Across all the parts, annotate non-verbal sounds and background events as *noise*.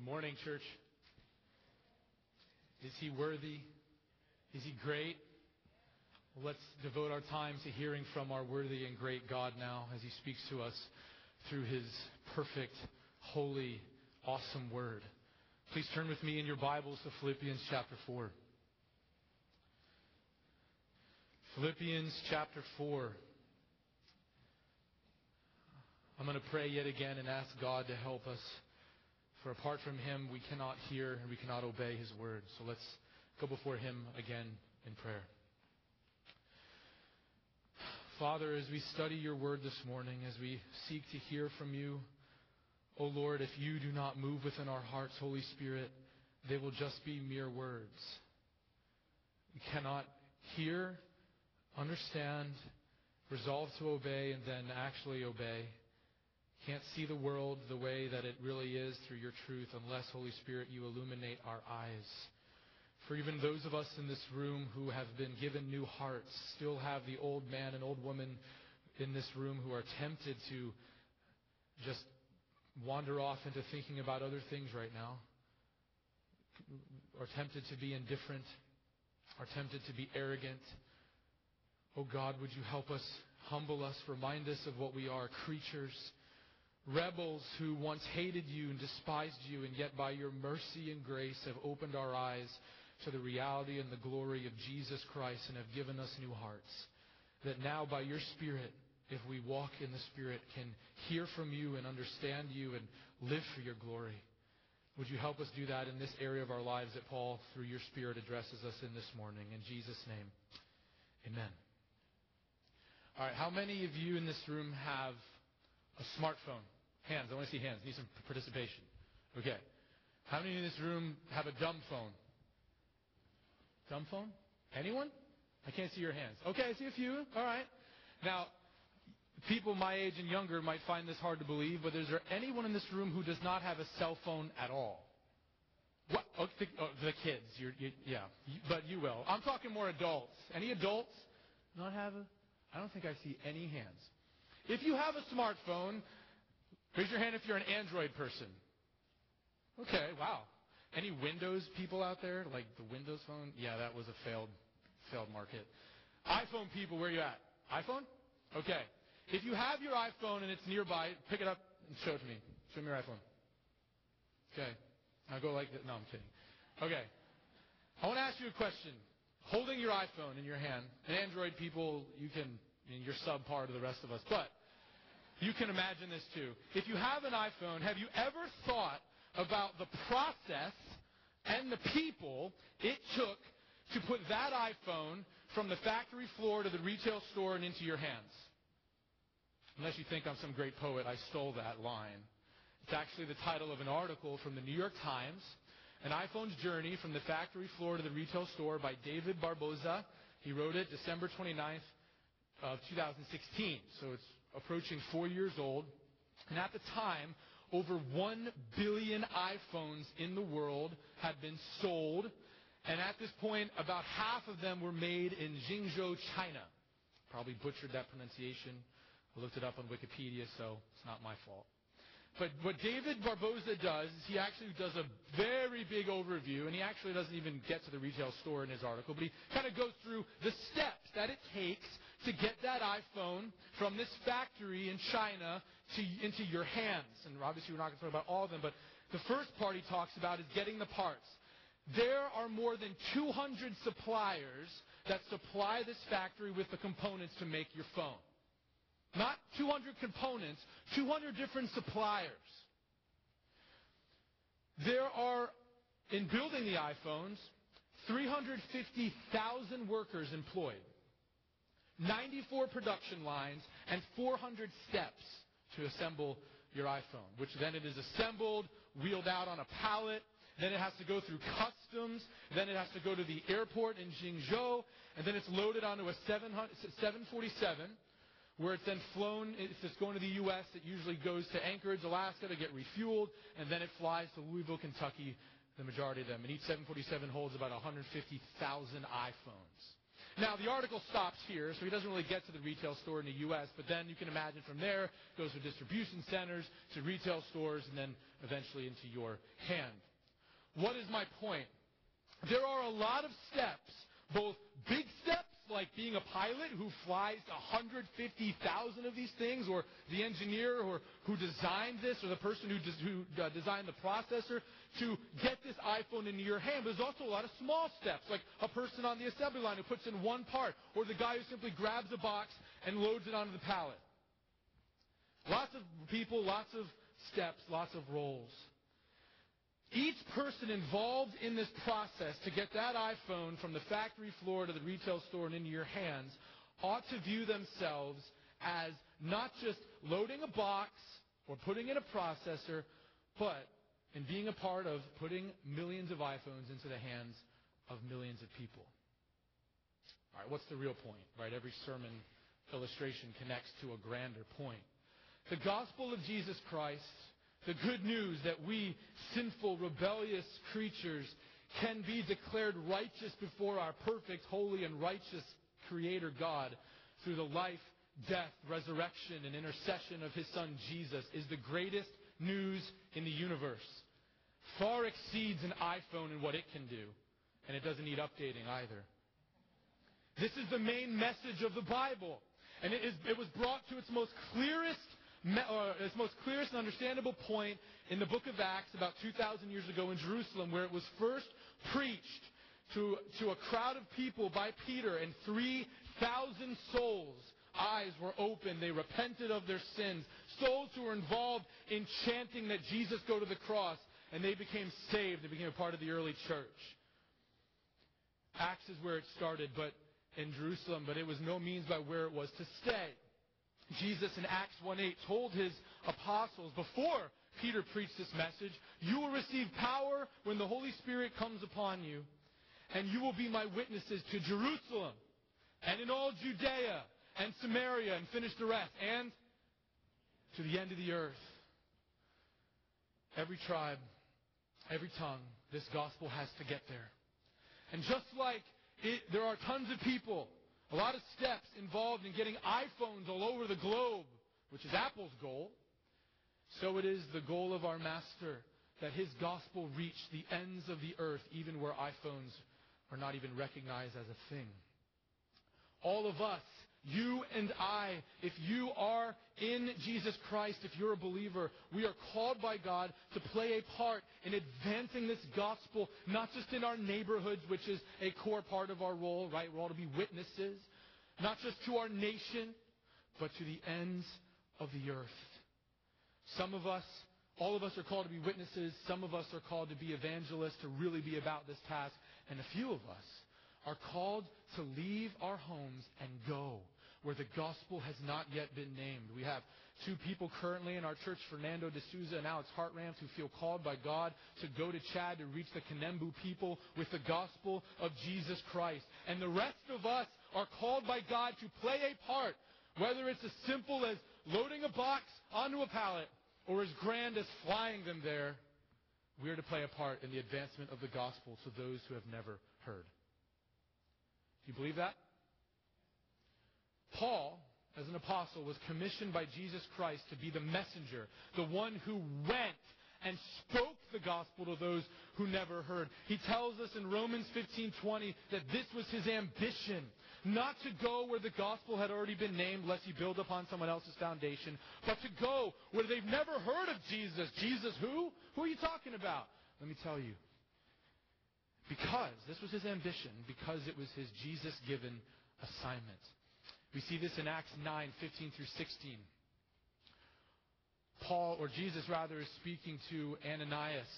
Good morning, church. Is he worthy? Is he great? Let's devote our time to hearing from our worthy and great God now as he speaks to us through his perfect, holy, awesome word. Please turn with me in your Bibles to Philippians chapter 4. Philippians chapter 4. I'm going to pray yet again and ask God to help us. For apart from Him, we cannot hear and we cannot obey His word. So let's go before Him again in prayer. Father, as we study your word this morning, as we seek to hear from you, O Lord, if you do not move within our hearts, Holy Spirit, they will just be mere words. We cannot hear, understand, resolve to obey, and then actually obey can't see the world the way that it really is through your truth unless, Holy Spirit, you illuminate our eyes. For even those of us in this room who have been given new hearts still have the old man and old woman in this room who are tempted to just wander off into thinking about other things right now, are tempted to be indifferent, are tempted to be arrogant. Oh God, would you help us, humble us, remind us of what we are creatures rebels who once hated you and despised you, and yet by your mercy and grace have opened our eyes to the reality and the glory of Jesus Christ and have given us new hearts. That now, by your Spirit, if we walk in the Spirit, can hear from you and understand you and live for your glory. Would you help us do that in this area of our lives that Paul, through your Spirit, addresses us in this morning? In Jesus' name, amen. All right, how many of you in this room have a smartphone? Hands. I want to see hands. Need some participation. Okay. How many in this room have a dumb phone? Dumb phone? Anyone? I can't see your hands. Okay, I see a few. All right. Now, people my age and younger might find this hard to believe, but is there anyone in this room who does not have a cell phone at all? What? Oh, the, oh, the kids. You're, you, yeah, but you will. I'm talking more adults. Any adults not have a? I don't think I see any hands. If you have a smartphone, raise your hand if you're an Android person. Okay, wow. Any Windows people out there? Like the Windows phone? Yeah, that was a failed failed market. iPhone people, where are you at? iPhone? Okay. If you have your iPhone and it's nearby, pick it up and show it to me. Show me your iPhone. Okay. Now go like that. No, I'm kidding. Okay. I want to ask you a question. Holding your iPhone in your hand, and Android people, you can and you're subpar to the rest of us. But you can imagine this too. If you have an iPhone, have you ever thought about the process and the people it took to put that iPhone from the factory floor to the retail store and into your hands? Unless you think I'm some great poet, I stole that line. It's actually the title of an article from the New York Times, An iPhone's Journey from the Factory Floor to the Retail Store by David Barboza. He wrote it December 29th, of 2016. So it's approaching four years old. And at the time, over 1 billion iPhones in the world had been sold. And at this point, about half of them were made in Jingzhou, China. Probably butchered that pronunciation. I looked it up on Wikipedia, so it's not my fault. But what David Barboza does is he actually does a very big overview, and he actually doesn't even get to the retail store in his article, but he kind of goes through the steps that it takes to get that iPhone from this factory in China to, into your hands. And obviously, we're not going to talk about all of them, but the first part he talks about is getting the parts. There are more than 200 suppliers that supply this factory with the components to make your phone. Not 200 components, 200 different suppliers. There are, in building the iPhones, 350,000 workers employed. 94 production lines, and 400 steps to assemble your iPhone, which then it is assembled, wheeled out on a pallet, then it has to go through customs, then it has to go to the airport in Jingzhou, and then it's loaded onto a 747, where it's then flown, if it's going to the U.S., it usually goes to Anchorage, Alaska to get refueled, and then it flies to Louisville, Kentucky, the majority of them. And each 747 holds about 150,000 iPhones. Now, the article stops here, so he doesn't really get to the retail store in the U.S., but then you can imagine from there, goes to distribution centers, to retail stores, and then eventually into your hand. What is my point? There are a lot of steps, both big steps like being a pilot who flies 150,000 of these things, or the engineer or who designed this, or the person who, des- who uh, designed the processor to get this iPhone into your hand. But there's also a lot of small steps, like a person on the assembly line who puts in one part, or the guy who simply grabs a box and loads it onto the pallet. Lots of people, lots of steps, lots of roles. Each person involved in this process to get that iPhone from the factory floor to the retail store and into your hands ought to view themselves as not just loading a box or putting in a processor, but in being a part of putting millions of iPhones into the hands of millions of people. All right, what's the real point? Right, every sermon illustration connects to a grander point. The gospel of Jesus Christ the good news that we, sinful, rebellious creatures, can be declared righteous before our perfect, holy, and righteous Creator God through the life, death, resurrection, and intercession of His Son Jesus is the greatest news in the universe. Far exceeds an iPhone in what it can do. And it doesn't need updating either. This is the main message of the Bible. And it, is, it was brought to its most clearest or uh, its most clearest and understandable point in the book of Acts about 2,000 years ago in Jerusalem, where it was first preached to, to a crowd of people by Peter, and 3,000 souls' eyes were opened. They repented of their sins. Souls who were involved in chanting that Jesus go to the cross, and they became saved. They became a part of the early church. Acts is where it started, but in Jerusalem, but it was no means by where it was to stay. Jesus in Acts 1:8 told his apostles before Peter preached this message, you will receive power when the Holy Spirit comes upon you, and you will be my witnesses to Jerusalem and in all Judea and Samaria and finish the rest and to the end of the earth. Every tribe, every tongue, this gospel has to get there. And just like it, there are tons of people a lot of steps involved in getting iPhones all over the globe, which is Apple's goal. So it is the goal of our Master that his gospel reach the ends of the earth, even where iPhones are not even recognized as a thing. All of us, you and I, if you are in Jesus Christ, if you're a believer, we are called by God to play a part in advancing this gospel, not just in our neighborhoods, which is a core part of our role, right? We're all to be witnesses, not just to our nation, but to the ends of the earth. Some of us, all of us are called to be witnesses. Some of us are called to be evangelists, to really be about this task. And a few of us are called to leave our homes and where the gospel has not yet been named. We have two people currently in our church, Fernando D'Souza and Alex Hartranft, who feel called by God to go to Chad to reach the Kanembu people with the gospel of Jesus Christ. And the rest of us are called by God to play a part, whether it's as simple as loading a box onto a pallet or as grand as flying them there. We are to play a part in the advancement of the gospel to those who have never heard. Do you believe that? Paul, as an apostle, was commissioned by Jesus Christ to be the messenger, the one who went and spoke the gospel to those who never heard. He tells us in Romans 15:20 that this was his ambition, not to go where the gospel had already been named lest he build upon someone else's foundation, but to go where they've never heard of Jesus. Jesus who? Who are you talking about? Let me tell you. Because this was his ambition, because it was his Jesus-given assignment. We see this in Acts 9, 15 through 16. Paul, or Jesus rather, is speaking to Ananias.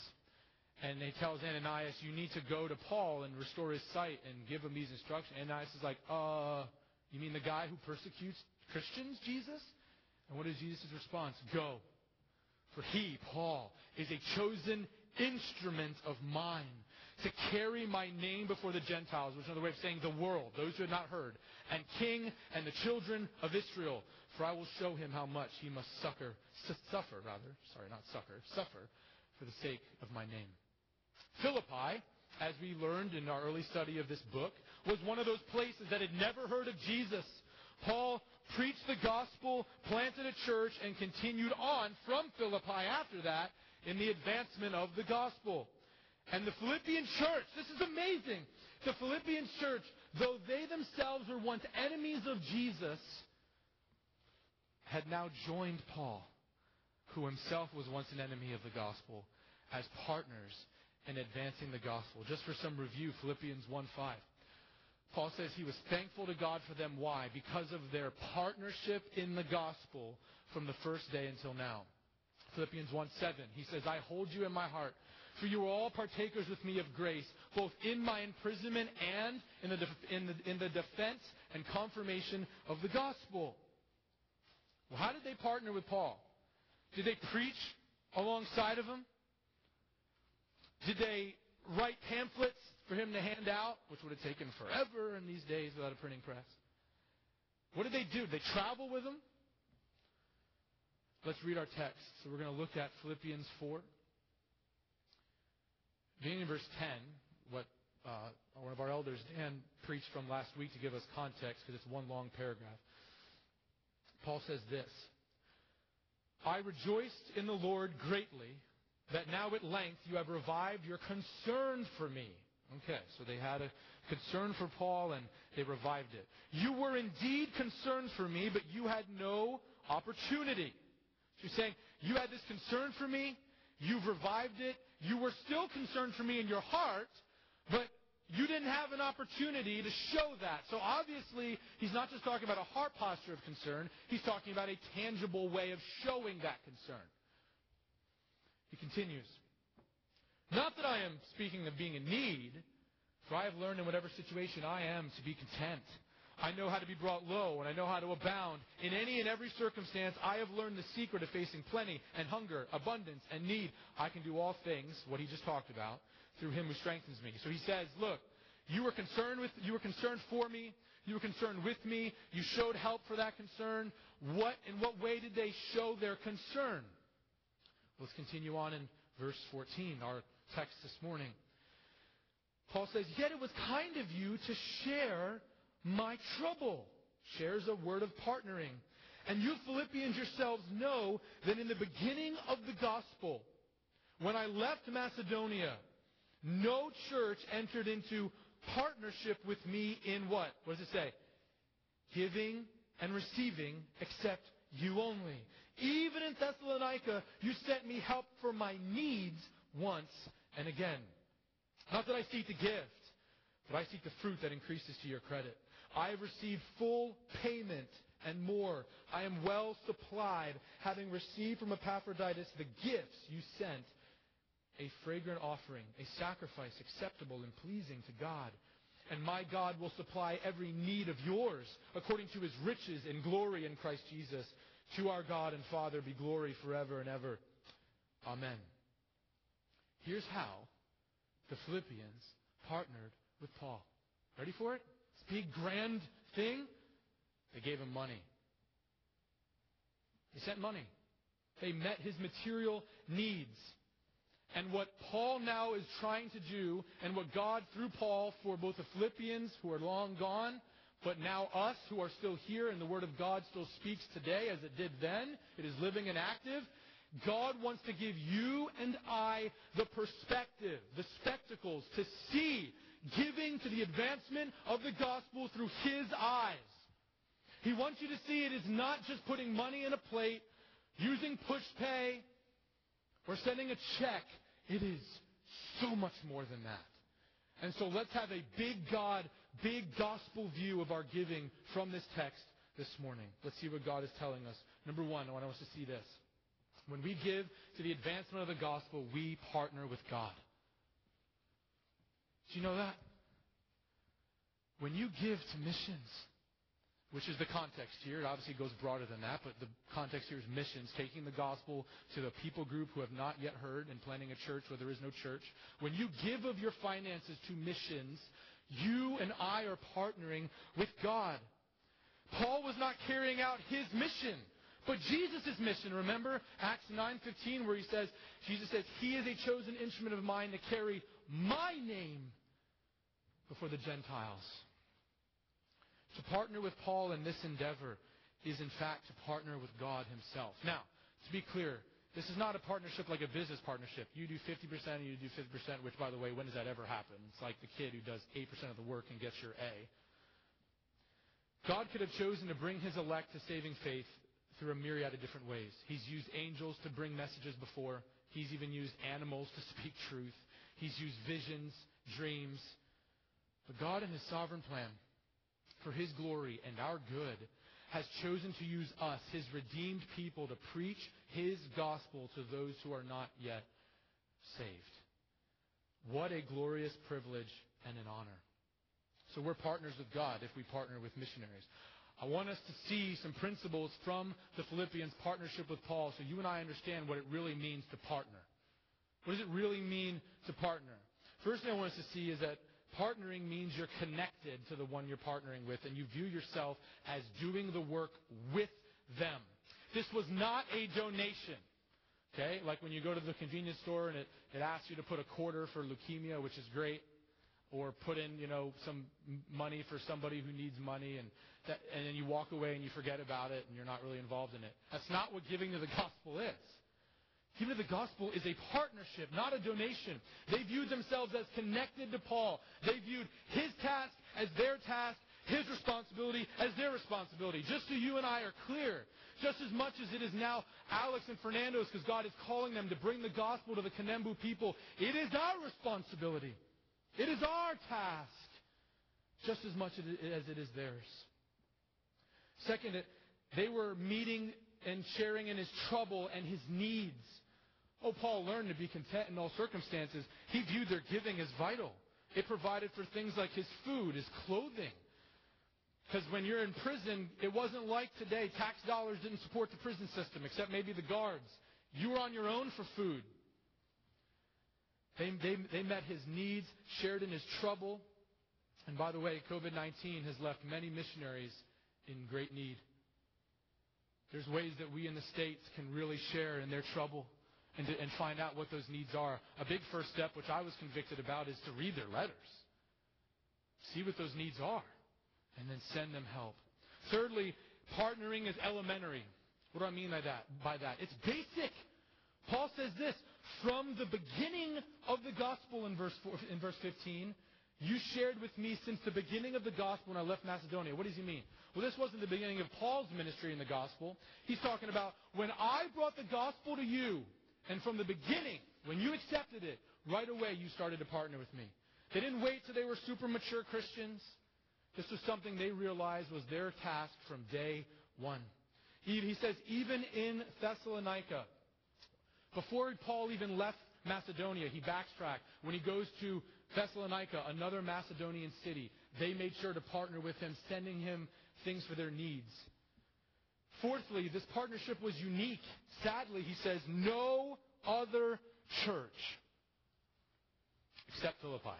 And he tells Ananias, you need to go to Paul and restore his sight and give him these instructions. Ananias is like, uh, you mean the guy who persecutes Christians, Jesus? And what is Jesus' response? Go. For he, Paul, is a chosen instrument of mine to carry my name before the Gentiles, which is another way of saying the world, those who had not heard, and king and the children of Israel. For I will show him how much he must suffer, rather, sorry, not succor, suffer for the sake of my name. Philippi, as we learned in our early study of this book, was one of those places that had never heard of Jesus. Paul preached the gospel, planted a church, and continued on from Philippi after that in the advancement of the gospel. And the Philippian church, this is amazing. The Philippian church, though they themselves were once enemies of Jesus, had now joined Paul, who himself was once an enemy of the gospel, as partners in advancing the gospel. Just for some review, Philippians 1:5. Paul says he was thankful to God for them. Why? Because of their partnership in the gospel from the first day until now. Philippians 1:7. He says, I hold you in my heart, for you are all partakers with me of grace, both in my imprisonment and in the, def- in the, in the defense and confirmation of the gospel. Well, how did they partner with Paul? Did they preach alongside of him? Did they write pamphlets for him to hand out, which would have taken forever in these days without a printing press? What did they do? Did they travel with him? Let's read our text. So we're going to look at Philippians 4. Beginning in verse 10, what uh, one of our elders, Dan, preached from last week to give us context because it's one long paragraph. Paul says this I rejoiced in the Lord greatly that now at length you have revived your concern for me. Okay, so they had a concern for Paul and they revived it. You were indeed concerned for me, but you had no opportunity. She's saying, You had this concern for me, you've revived it, you were still concerned for me in your heart, but you didn't have an opportunity to show that. So obviously, he's not just talking about a heart posture of concern, he's talking about a tangible way of showing that concern. He continues, Not that I am speaking of being in need, for I have learned in whatever situation I am to be content. I know how to be brought low, and I know how to abound. In any and every circumstance, I have learned the secret of facing plenty and hunger, abundance and need. I can do all things, what he just talked about, through him who strengthens me. So he says, look, you were concerned with, you were concerned for me. You were concerned with me. You showed help for that concern. What, in what way did they show their concern? Let's continue on in verse 14, our text this morning. Paul says, Yet it was kind of you to share my trouble. Shares a word of partnering. And you Philippians yourselves know that in the beginning of the gospel, when I left Macedonia, no church entered into partnership with me in what? What does it say? Giving and receiving except you only. Even in Thessalonica, you sent me help for my needs once and again. Not that I seek the gift, but I seek the fruit that increases to your credit. I have received full payment and more. I am well supplied, having received from Epaphroditus the gifts you sent, a fragrant offering, a sacrifice acceptable and pleasing to God. And my God will supply every need of yours according to his riches and glory in Christ Jesus. To our God and Father be glory forever and ever. Amen. Here's how the Philippians partnered with Paul. Ready for it? Big grand thing. They gave him money. They sent money. They met his material needs. And what Paul now is trying to do, and what God through Paul for both the Philippians who are long gone, but now us who are still here and the Word of God still speaks today as it did then, it is living and active. God wants to give you and I the perspective, the spectacles to see giving to the advancement of the gospel through His eyes. He wants you to see it is not just putting money in a plate, using push pay, or sending a check. It is so much more than that. And so let's have a big God, big gospel view of our giving from this text this morning. Let's see what God is telling us. Number one, I want us to see this. When we give to the advancement of the gospel, we partner with God. Do you know that? When you give to missions, which is the context here, it obviously goes broader than that, but the context here is missions, taking the gospel to the people group who have not yet heard and planting a church where there is no church. When you give of your finances to missions, you and I are partnering with God. Paul was not carrying out his mission. But Jesus' mission, remember Acts 9:15 where he says Jesus says, "He is a chosen instrument of mine to carry my name before the Gentiles." To partner with Paul in this endeavor is in fact to partner with God himself. Now, to be clear, this is not a partnership like a business partnership. You do 50% and you do 50%, which, by the way, when does that ever happen? It's like the kid who does 8% of the work and gets your A. God could have chosen to bring his elect to saving faith through a myriad of different ways. He's used angels to bring messages before. He's even used animals to *laughs* speak truth. He's used visions, dreams. But God, in his sovereign plan, for his glory and our good, has chosen to use us, his redeemed people, to preach his gospel to those who are not yet saved. What a glorious privilege and an honor. So we're partners with God if we partner with missionaries. I want us to see some principles from the Philippians partnership with Paul so you and I understand what it really means to partner. What does it really mean to partner? First thing I want us to see is that Partnering means you're connected to the one you're partnering with and you view yourself as doing the work with them. This was not a donation. Okay? Like when you go to the convenience store and it, it asks you to put a quarter for leukemia, which is great, or put in, you know, some money for somebody who needs money and that, and then you walk away and you forget about it and you're not really involved in it. That's not what giving to the gospel is. Giving to the gospel is a partnership, not a donation. They viewed themselves as connected to Paul. They viewed his task as their task, his responsibility as their responsibility. Just so you and I are clear, just as much as it is now Alex and Fernando's because God is calling them to bring the gospel to the Kanembu people, it is our responsibility. It is our task, just as much as it is theirs. Second, they were meeting and sharing in his trouble and his needs. Oh, Paul learned to be content in all circumstances. He viewed their giving as vital. It provided for things like his food, his clothing. Because when you're in prison, it wasn't like today. Tax dollars didn't support the prison system, except maybe the guards. You were on your own for food. They, they, they met his needs, shared in his trouble. And by the way, COVID 19 has left many missionaries in great need. There's ways that we in the States can really share in their trouble and, to, and find out what those needs are. A big first step, which I was convicted about, is to read their letters. See what those needs are, and then send them help. Thirdly, partnering is elementary. What do I mean by that? By that, it's basic. Paul says this from the beginning of the gospel in verse four, in verse 15. You shared with me since the beginning of the gospel when I left Macedonia. What does he mean? Well, this wasn't the beginning of Paul's ministry in the gospel. He's talking about when I brought the gospel to you, and from the beginning, when you accepted it, right away you started to partner with me. They didn't wait till they were super mature Christians. This was something they realized was their task from day one. He, he says, even in Thessalonica, before Paul even left Macedonia, he backtracked. When he goes to Thessalonica, another Macedonian city, they made sure to partner with him, sending him things for their needs. Fourthly, this partnership was unique. Sadly, he says, no other church except Philippi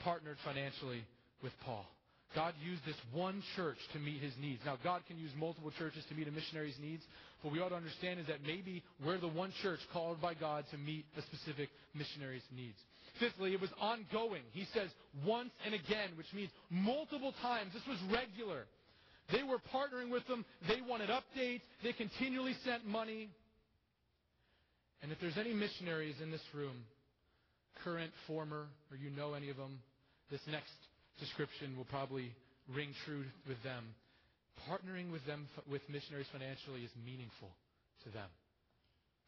partnered financially with Paul. God used this one church to meet his needs. Now, God can use multiple churches to meet a missionary's needs. What we ought to understand is that maybe we're the one church called by God to meet a specific missionary's needs. Fifthly, it was ongoing. He says once and again, which means multiple times. This was regular. They were partnering with them. They wanted updates. They continually sent money. And if there's any missionaries in this room, current, former, or you know any of them, this next description will probably ring true with them. Partnering with them, with missionaries financially is meaningful to them.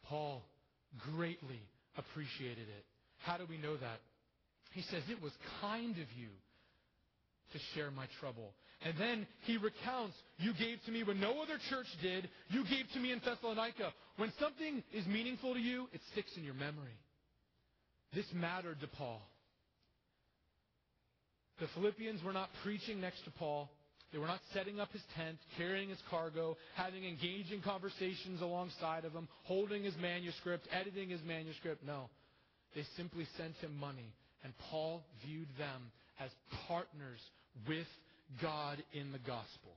Paul greatly appreciated it. How do we know that? He says, It was kind of you to share my trouble. And then he recounts, You gave to me when no other church did. You gave to me in Thessalonica. When something is meaningful to you, it sticks in your memory. This mattered to Paul. The Philippians were not preaching next to Paul. They were not setting up his tent, carrying his cargo, having engaging conversations alongside of him, holding his manuscript, editing his manuscript. No. They simply sent him money. And Paul viewed them as partners with God in the gospel.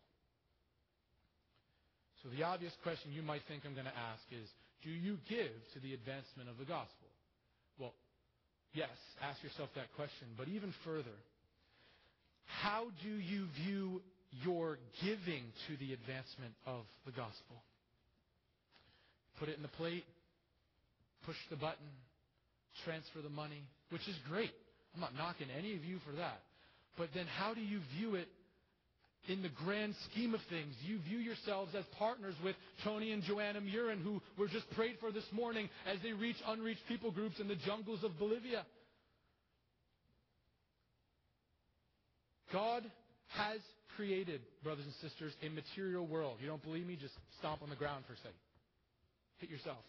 So the obvious question you might think I'm going to ask is, do you give to the advancement of the gospel? Well, yes, ask yourself that question. But even further, how do you view your giving to the advancement of the gospel? Put it in the plate, push the button, transfer the money, which is great. I'm not knocking any of you for that. But then how do you view it in the grand scheme of things? You view yourselves as partners with Tony and Joanna Murin, who were just prayed for this morning as they reach unreached people groups in the jungles of Bolivia. God has created, brothers and sisters, a material world. You don't believe me? Just stomp on the ground for a second. Hit yourself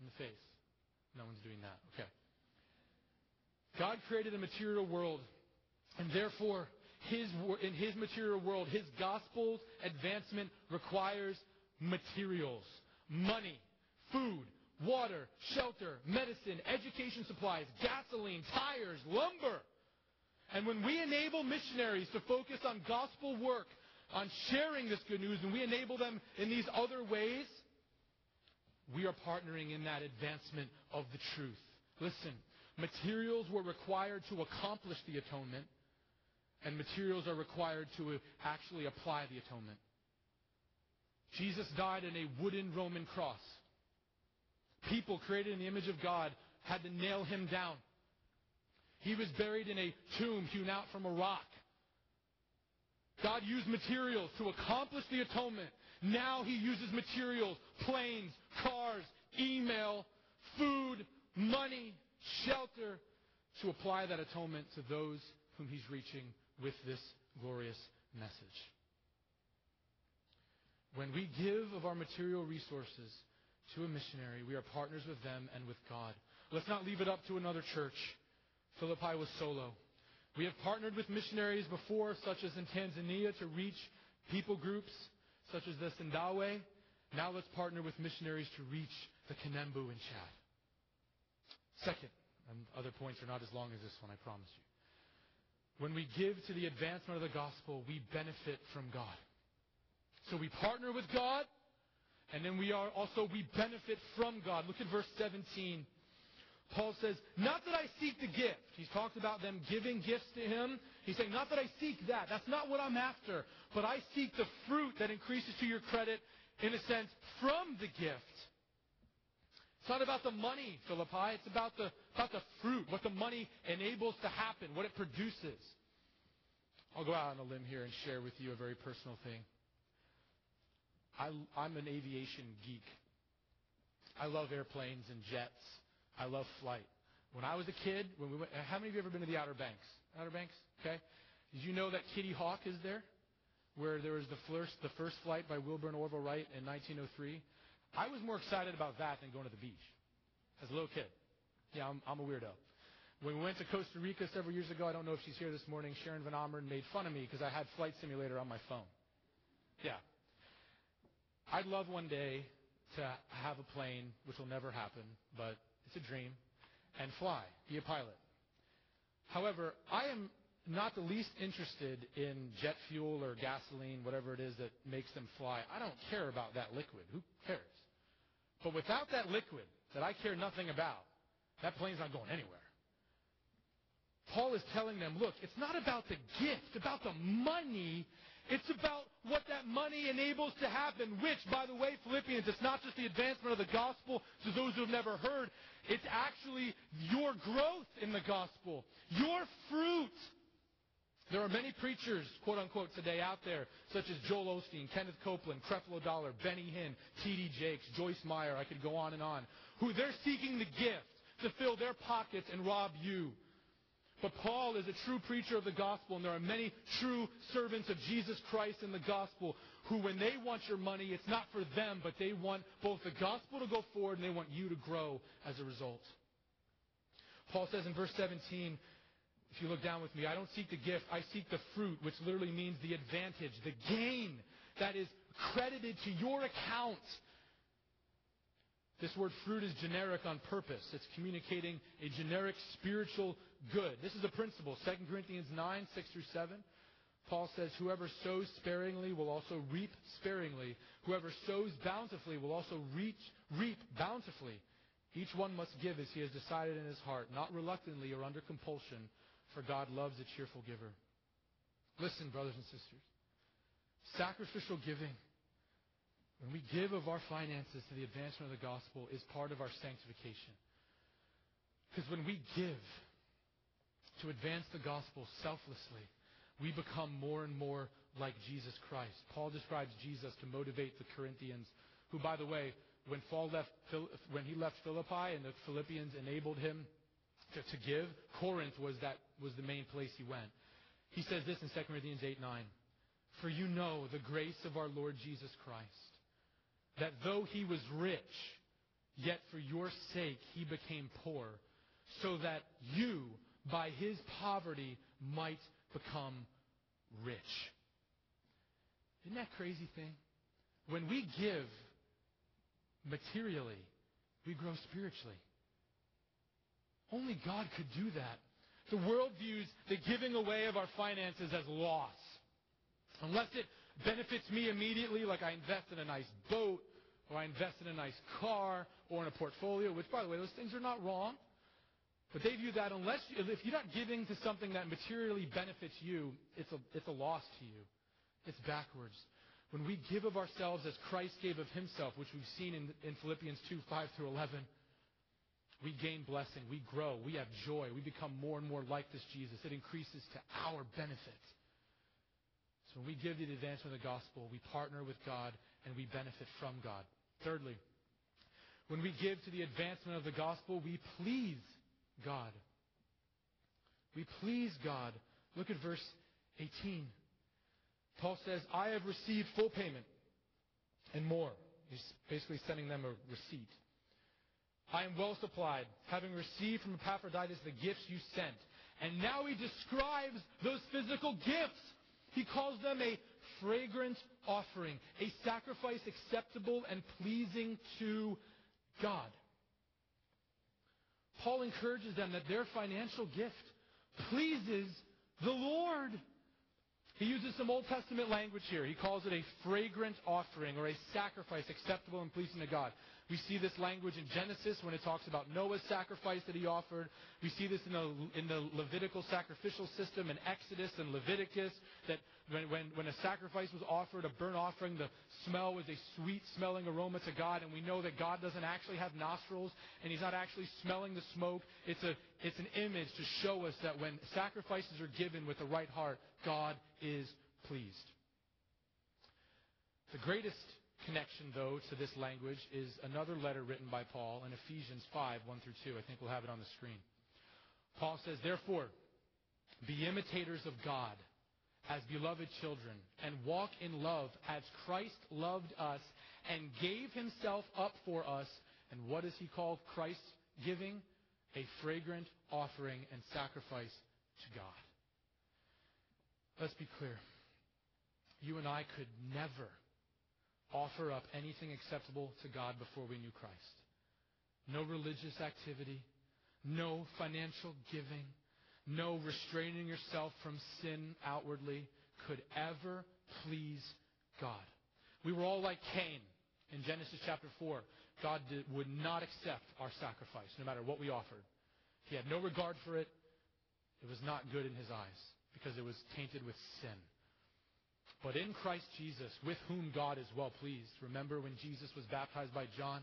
in the face. No one's doing that. Okay. God created a material world, and therefore, his, in his material world, his gospel's advancement requires materials, money, food, water, shelter, medicine, education supplies, gasoline, tires, lumber. And when we enable missionaries to focus on gospel work, on sharing this good news, and we enable them in these other ways, we are partnering in that advancement of the truth. Listen, materials were required to accomplish the atonement, and materials are required to actually apply the atonement. Jesus died in a wooden Roman cross. People created in the image of God had to nail him down. He was buried in a tomb hewn out from a rock. God used materials to accomplish the atonement. Now he uses materials, planes, cars, email, food, money, shelter, to apply that atonement to those whom he's reaching with this glorious message. When we give of our material resources to a missionary, we are partners with them and with God. Let's not leave it up to another church. Philippi was solo. We have partnered with missionaries before, such as in Tanzania, to reach people groups such as the Sandawe. Now let's partner with missionaries to reach the Kanembu in Chad. Second, and other points are not as long as this one, I promise you. When we give to the advancement of the gospel, we benefit from God. So we partner with God, and then we are also, we benefit from God. Look at verse 17. Paul says, Not that I seek the gift. He's talked about them giving gifts to him. He's saying, Not that I seek that. That's not what I'm after. But I seek the fruit that increases to your credit, in a sense, from the gift. It's not about the money, Philippi. It's about the, about the fruit, what the money enables to happen, what it produces. I'll go out on a limb here and share with you a very personal thing. I, I'm an aviation geek. I love airplanes and jets. I love flight. When I was a kid, when we went, how many of you ever been to the Outer Banks? Outer Banks? Okay. Did you know that Kitty Hawk is there? Where there was the first, the first flight by Wilbur and Orville Wright in 1903. I was more excited about that than going to the beach as a little kid. Yeah, I'm, I'm a weirdo. When we went to Costa Rica several years ago, I don't know if she's here this morning, Sharon Van Omeren made fun of me because I had Flight Simulator on my phone. Yeah. I'd love one day to have a plane, which will never happen, but it's a dream, and fly, be a pilot. However, I am not the least interested in jet fuel or gasoline, whatever it is that makes them fly. I don't care about that liquid. Who cares? But without that liquid that I care nothing about, that plane's not going anywhere. Paul is telling them, look, it's not about the gift, about the money. It's about what that money enables to happen, which, by the way, Philippians, it's not just the advancement of the gospel to those who have never heard. It's actually your growth in the gospel, your fruit. There are many preachers, quote unquote, today out there, such as Joel Osteen, Kenneth Copeland, Creflo Dollar, Benny Hinn, T.D. Jakes, Joyce Meyer, I could go on and on, who they're seeking the gift to fill their pockets and rob you. But Paul is a true preacher of the gospel, and there are many true servants of Jesus Christ in the gospel who, when they want your money, it's not for them, but they want both the gospel to go forward and they want you to grow as a result. Paul says in verse 17, if you look down with me, I don't seek the gift, I seek the fruit, which literally means the advantage, the gain that is credited to your account this word fruit is generic on purpose. It's communicating a generic spiritual good. This is a principle. 2 Corinthians 9, 6 through 7. Paul says, Whoever sows sparingly will also reap sparingly. Whoever sows bountifully will also reach, reap bountifully. Each one must give as he has decided in his heart, not reluctantly or under compulsion, for God loves a cheerful giver. Listen, brothers and sisters. Sacrificial giving, when we give of our finances to the advancement of the gospel, is part of our sanctification. Because when we give to advance the gospel selflessly, we become more and more like Jesus Christ. Paul describes Jesus to motivate the Corinthians, who, by the way, when, Paul left, when he left Philippi and the Philippians enabled him to, to give, Corinth was, that, was the main place he went. He says this in 2 Corinthians 8 9. For you know the grace of our Lord Jesus Christ, that though he was rich, yet for your sake he became poor, so that you, by his poverty, might become rich. Isn't that crazy thing? When we give materially, we grow spiritually. Only God could do that. The world views the giving away of our finances as loss. Unless it benefits me immediately, like I invest in a nice boat, or I invest in a nice car, or in a portfolio, which, by the way, those things are not wrong. But they view that unless if you're not giving to something that materially benefits you, it's a, it's a loss to you. It's backwards. When we give of ourselves as Christ gave of himself, which we've seen in, in Philippians 2, 5 through 11, we gain blessing. We grow. We have joy. We become more and more like this Jesus. It increases to our benefit. So when we give to the advancement of the gospel, we partner with God and we benefit from God. Thirdly, when we give to the advancement of the gospel, we please God. We please God. Look at verse 18. Paul says, I have received full payment and more. He's basically sending them a receipt. I am well supplied, having received from Epaphroditus the gifts you sent. And now he describes those physical gifts. He calls them a fragrant offering, a sacrifice acceptable and pleasing to God. Paul encourages them that their financial gift pleases the Lord. He uses some Old Testament language here. He calls it a fragrant offering or a sacrifice acceptable and pleasing to God. We see this language in Genesis when it talks about Noah's sacrifice that he offered. We see this in the, in the Levitical sacrificial system in Exodus and Leviticus that when, when, when a sacrifice was offered, a burnt offering, the smell was a sweet smelling aroma to God. And we know that God doesn't actually have nostrils and he's not actually smelling the smoke. It's, a, it's an image to show us that when sacrifices are given with the right heart, God is pleased. The greatest connection, though, to this language is another letter written by Paul in Ephesians 5, 1 through 2. I think we'll have it on the screen. Paul says, Therefore, be imitators of God as beloved children, and walk in love as Christ loved us and gave himself up for us. And what does he call Christ giving? A fragrant offering and sacrifice to God. Let's be clear. You and I could never offer up anything acceptable to God before we knew Christ. No religious activity, no financial giving, no restraining yourself from sin outwardly could ever please God. We were all like Cain in Genesis chapter 4. God did, would not accept our sacrifice, no matter what we offered. He had no regard for it. It was not good in his eyes because it was tainted with sin. But in Christ Jesus, with whom God is well pleased. Remember when Jesus was baptized by John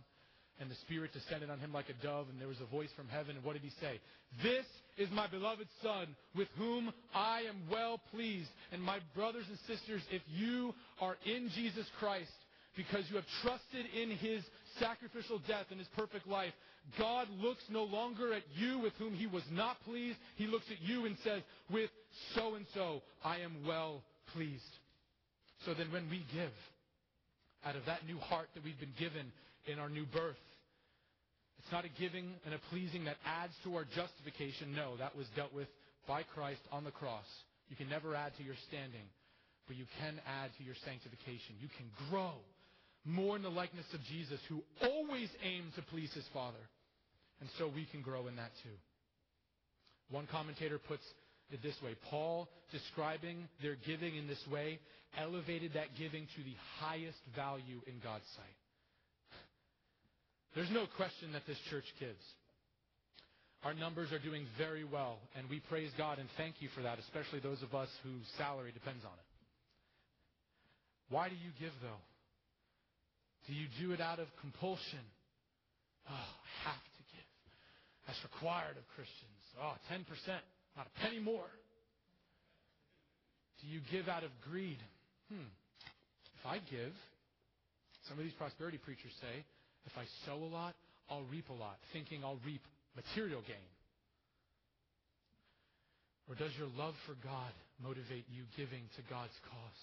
and the Spirit descended on him like a dove and there was a voice from heaven and what did he say? This is my beloved Son with whom I am well pleased. And my brothers and sisters, if you are in Jesus Christ because you have trusted in his sacrificial death and his perfect life, God looks no longer at you with whom he was not pleased. He looks at you and says, with so and so, I am well pleased. So then when we give out of that new heart that we've been given in our new birth, it's not a giving and a pleasing that adds to our justification. No, that was dealt with by Christ on the cross. You can never add to your standing, but you can add to your sanctification. You can grow more in the likeness of Jesus, who always aimed to please his Father. And so we can grow in that too. One commentator puts it this way. Paul, describing their giving in this way, elevated that giving to the highest value in God's sight. There's no question that this church gives. Our numbers are doing very well, and we praise God and thank you for that, especially those of us whose salary depends on it. Why do you give, though? Do you do it out of compulsion? Oh, I have to give. That's required of Christians. Oh, 10%, not a penny more. Do you give out of greed? Hmm. If I give, some of these prosperity preachers say, if I sow a lot, I'll reap a lot, thinking I'll reap material gain? Or does your love for God motivate you giving to God's cause?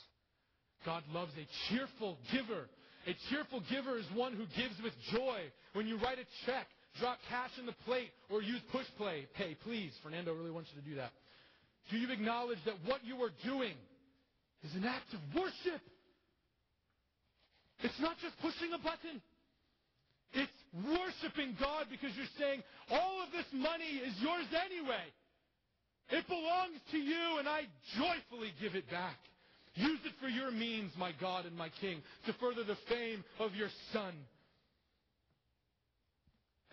God loves a cheerful giver. A cheerful giver is one who gives with joy. When you write a check, drop cash in the plate, or use push play, pay, please. Fernando really wants you to do that. Do you acknowledge that what you are doing is an act of worship? It's not just pushing a button. It's worshiping God because you're saying, all of this money is yours anyway. It belongs to you, and I joyfully give it back. Use it for your means, my God and my King, to further the fame of your Son.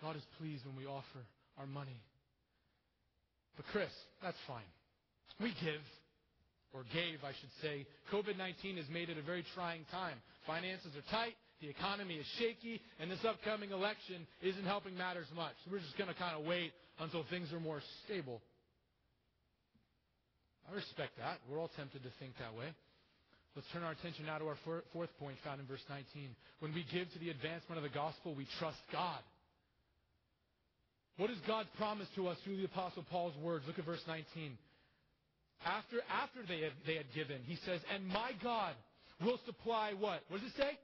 God is pleased when we offer our money. But, Chris, that's fine. We give, or gave, I should say. COVID 19 has made it a very trying time. Finances are tight. The economy is shaky, and this upcoming election isn't helping matters much. So we're just going to kind of wait until things are more stable. I respect that. We're all tempted to think that way. Let's turn our attention now to our fourth point found in verse 19. When we give to the advancement of the gospel, we trust God. What is God's promise to us through the Apostle Paul's words? Look at verse 19. After, after they, had, they had given, he says, And my God will supply what? What does it say?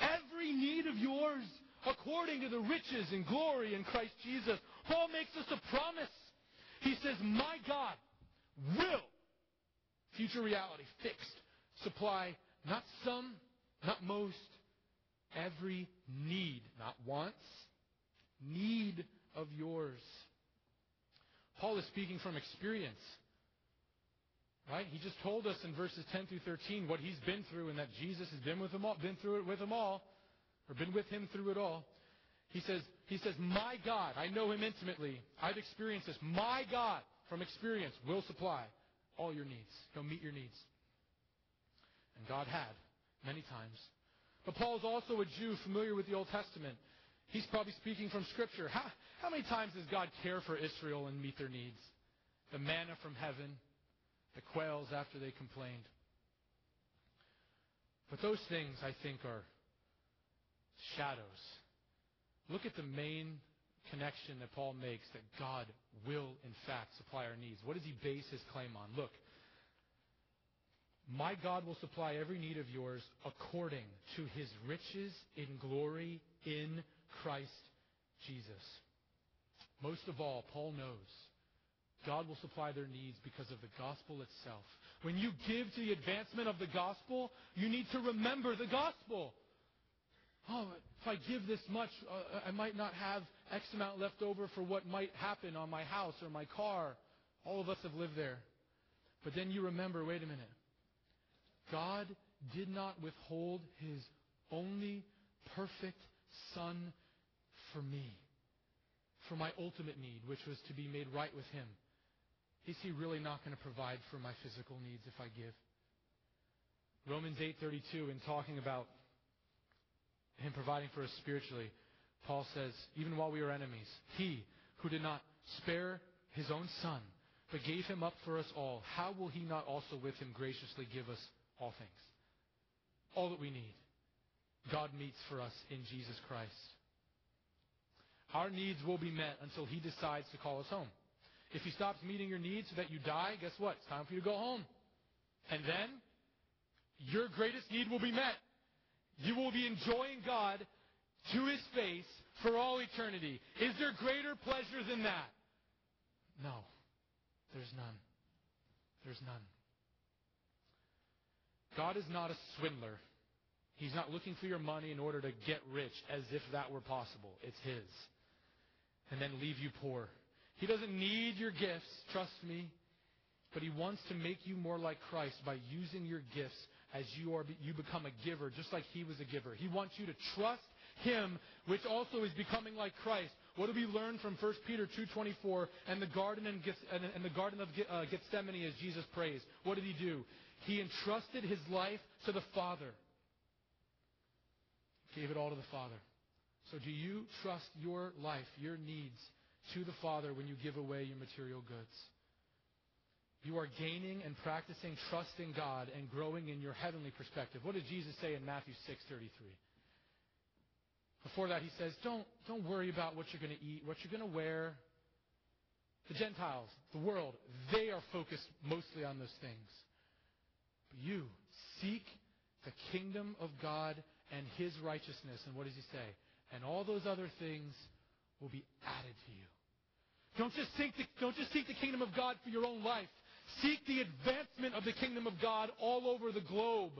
every need of yours according to the riches and glory in Christ Jesus. Paul makes us a promise. He says, My God will, future reality, fixed, supply not some, not most, every need, not wants, need of yours. Paul is speaking from experience. Right? He just told us in verses 10 through 13 what he's been through and that Jesus has been with them all, been through it with them all, or been with him through it all. He says, he says, My God, I know him intimately. I've experienced this. My God, from experience, will supply all your needs. He'll meet your needs. And God had, many times. But Paul is also a Jew familiar with the Old Testament. He's probably speaking from Scripture. How, how many times does God care for Israel and meet their needs? The manna from heaven, the quails after they complained. But those things, I think, are shadows. Look at the main connection that Paul makes that God will, in fact, supply our needs. What does he base his claim on? Look, my God will supply every need of yours according to his riches in glory in Christ Jesus. Most of all, Paul knows God will supply their needs because of the gospel itself. When you give to the advancement of the gospel, you need to remember the gospel. Oh, if I give this much, uh, I might not have X amount left over for what might happen on my house or my car. All of us have lived there. But then you remember wait a minute. God did not withhold his only perfect Son for me, for my ultimate need, which was to be made right with him. Is he really not going to provide for my physical needs if I give? Romans 8:32 in talking about him providing for us spiritually, Paul says, even while we were enemies, he who did not spare his own son, but gave him up for us all, how will he not also with him graciously give us all things? All that we need. God meets for us in Jesus Christ. Our needs will be met until he decides to call us home. If he stops meeting your needs so that you die, guess what? It's time for you to go home. And then, your greatest need will be met. You will be enjoying God to his face for all eternity. Is there greater pleasure than that? No. There's none. There's none. God is not a swindler. He's not looking for your money in order to get rich as if that were possible. It's His. And then leave you poor. He doesn't need your gifts, trust me. but He wants to make you more like Christ by using your gifts as you are you become a giver, just like He was a giver. He wants you to trust Him, which also is becoming like Christ. What do we learn from 1 Peter 2:24 and the garden and, and the garden of uh, Gethsemane as Jesus prays? What did He do? He entrusted His life to the Father. Gave it all to the Father. So do you trust your life, your needs, to the Father when you give away your material goods? You are gaining and practicing trust in God and growing in your heavenly perspective. What did Jesus say in Matthew 6:33? Before that, he says, don't, don't worry about what you're going to eat, what you're going to wear. The Gentiles, the world, they are focused mostly on those things. But you seek the kingdom of God and his righteousness. And what does he say? And all those other things will be added to you. Don't just, seek the, don't just seek the kingdom of God for your own life. Seek the advancement of the kingdom of God all over the globe.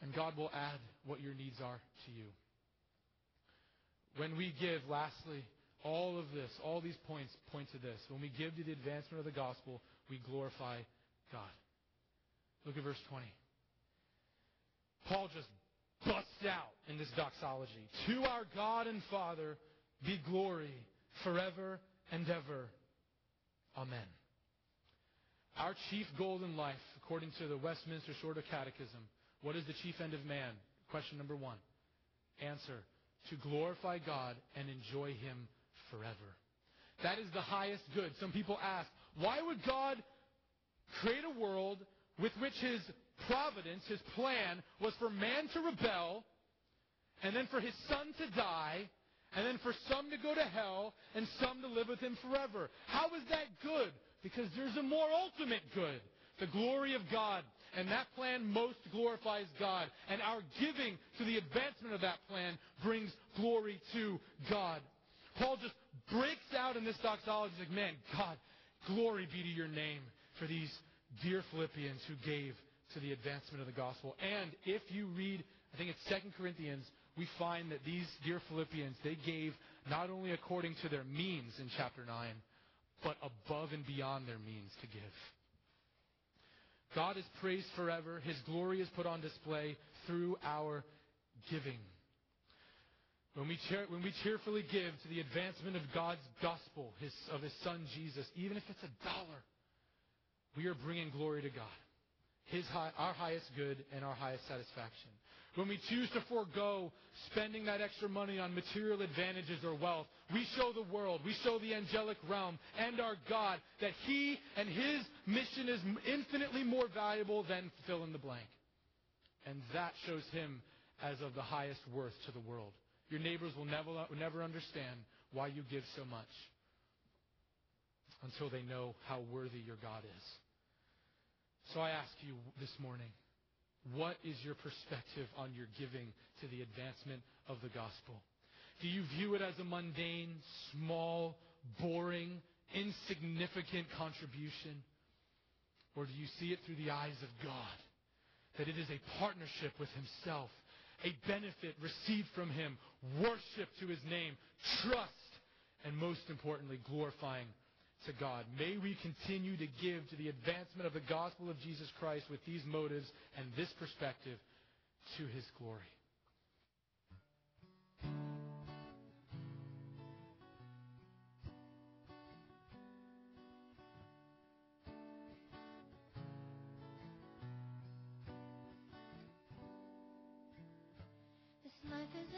And God will add what your needs are to you. When we give, lastly, all of this, all these points point to this. When we give to the advancement of the gospel, we glorify God. Look at verse 20. Paul just busts out in this doxology. To our God and Father be glory forever and ever. Amen. Our chief goal in life, according to the Westminster Shorter Catechism, what is the chief end of man? Question number one. Answer to glorify God and enjoy Him forever. That is the highest good. Some people ask, why would God create a world with which His providence, His plan, was for man to rebel, and then for His Son to die, and then for some to go to hell, and some to live with Him forever? How is that good? Because there's a more ultimate good the glory of God. And that plan most glorifies God. And our giving to the advancement of that plan brings glory to God. Paul just breaks out in this doxology like, man, God, glory be to your name for these dear Philippians who gave to the advancement of the gospel. And if you read, I think it's 2 Corinthians, we find that these dear Philippians, they gave not only according to their means in chapter 9, but above and beyond their means to give. God is praised forever. His glory is put on display through our giving. When we, cheer, when we cheerfully give to the advancement of God's gospel, his, of His Son Jesus, even if it's a dollar, we are bringing glory to God. His high, our highest good and our highest satisfaction. When we choose to forego spending that extra money on material advantages or wealth, we show the world, we show the angelic realm and our God that He and His mission is infinitely more valuable than fill in the blank. And that shows Him as of the highest worth to the world. Your neighbors will never, never understand why you give so much until they know how worthy your God is. So I ask you this morning, what is your perspective on your giving to the advancement of the gospel? Do you view it as a mundane, small, boring, insignificant contribution? Or do you see it through the eyes of God? That it is a partnership with Himself, a benefit received from Him, worship to His name, trust, and most importantly, glorifying to God. May we continue to give to the advancement of the gospel of Jesus Christ with these motives and this perspective to his glory. This life is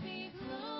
speak, Lord.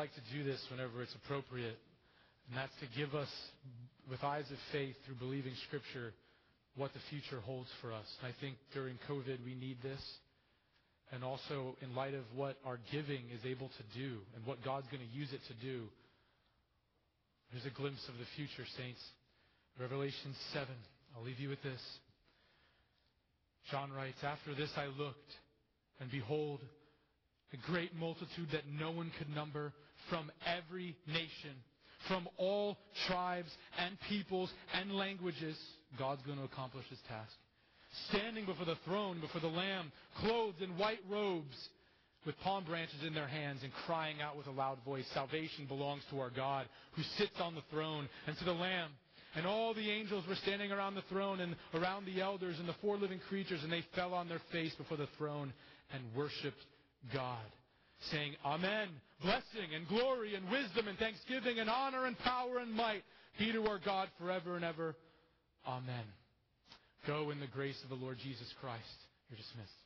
Like to do this whenever it's appropriate, and that's to give us, with eyes of faith, through believing Scripture, what the future holds for us. And I think during COVID we need this, and also in light of what our giving is able to do and what God's going to use it to do. Here's a glimpse of the future, saints. Revelation 7. I'll leave you with this. John writes, After this I looked, and behold, a great multitude that no one could number from every nation, from all tribes and peoples and languages. God's going to accomplish his task. Standing before the throne, before the Lamb, clothed in white robes, with palm branches in their hands, and crying out with a loud voice, Salvation belongs to our God, who sits on the throne, and to the Lamb. And all the angels were standing around the throne and around the elders and the four living creatures, and they fell on their face before the throne and worshiped God, saying, Amen. Blessing and glory and wisdom and thanksgiving and honor and power and might be to our God forever and ever. Amen. Go in the grace of the Lord Jesus Christ. You're dismissed.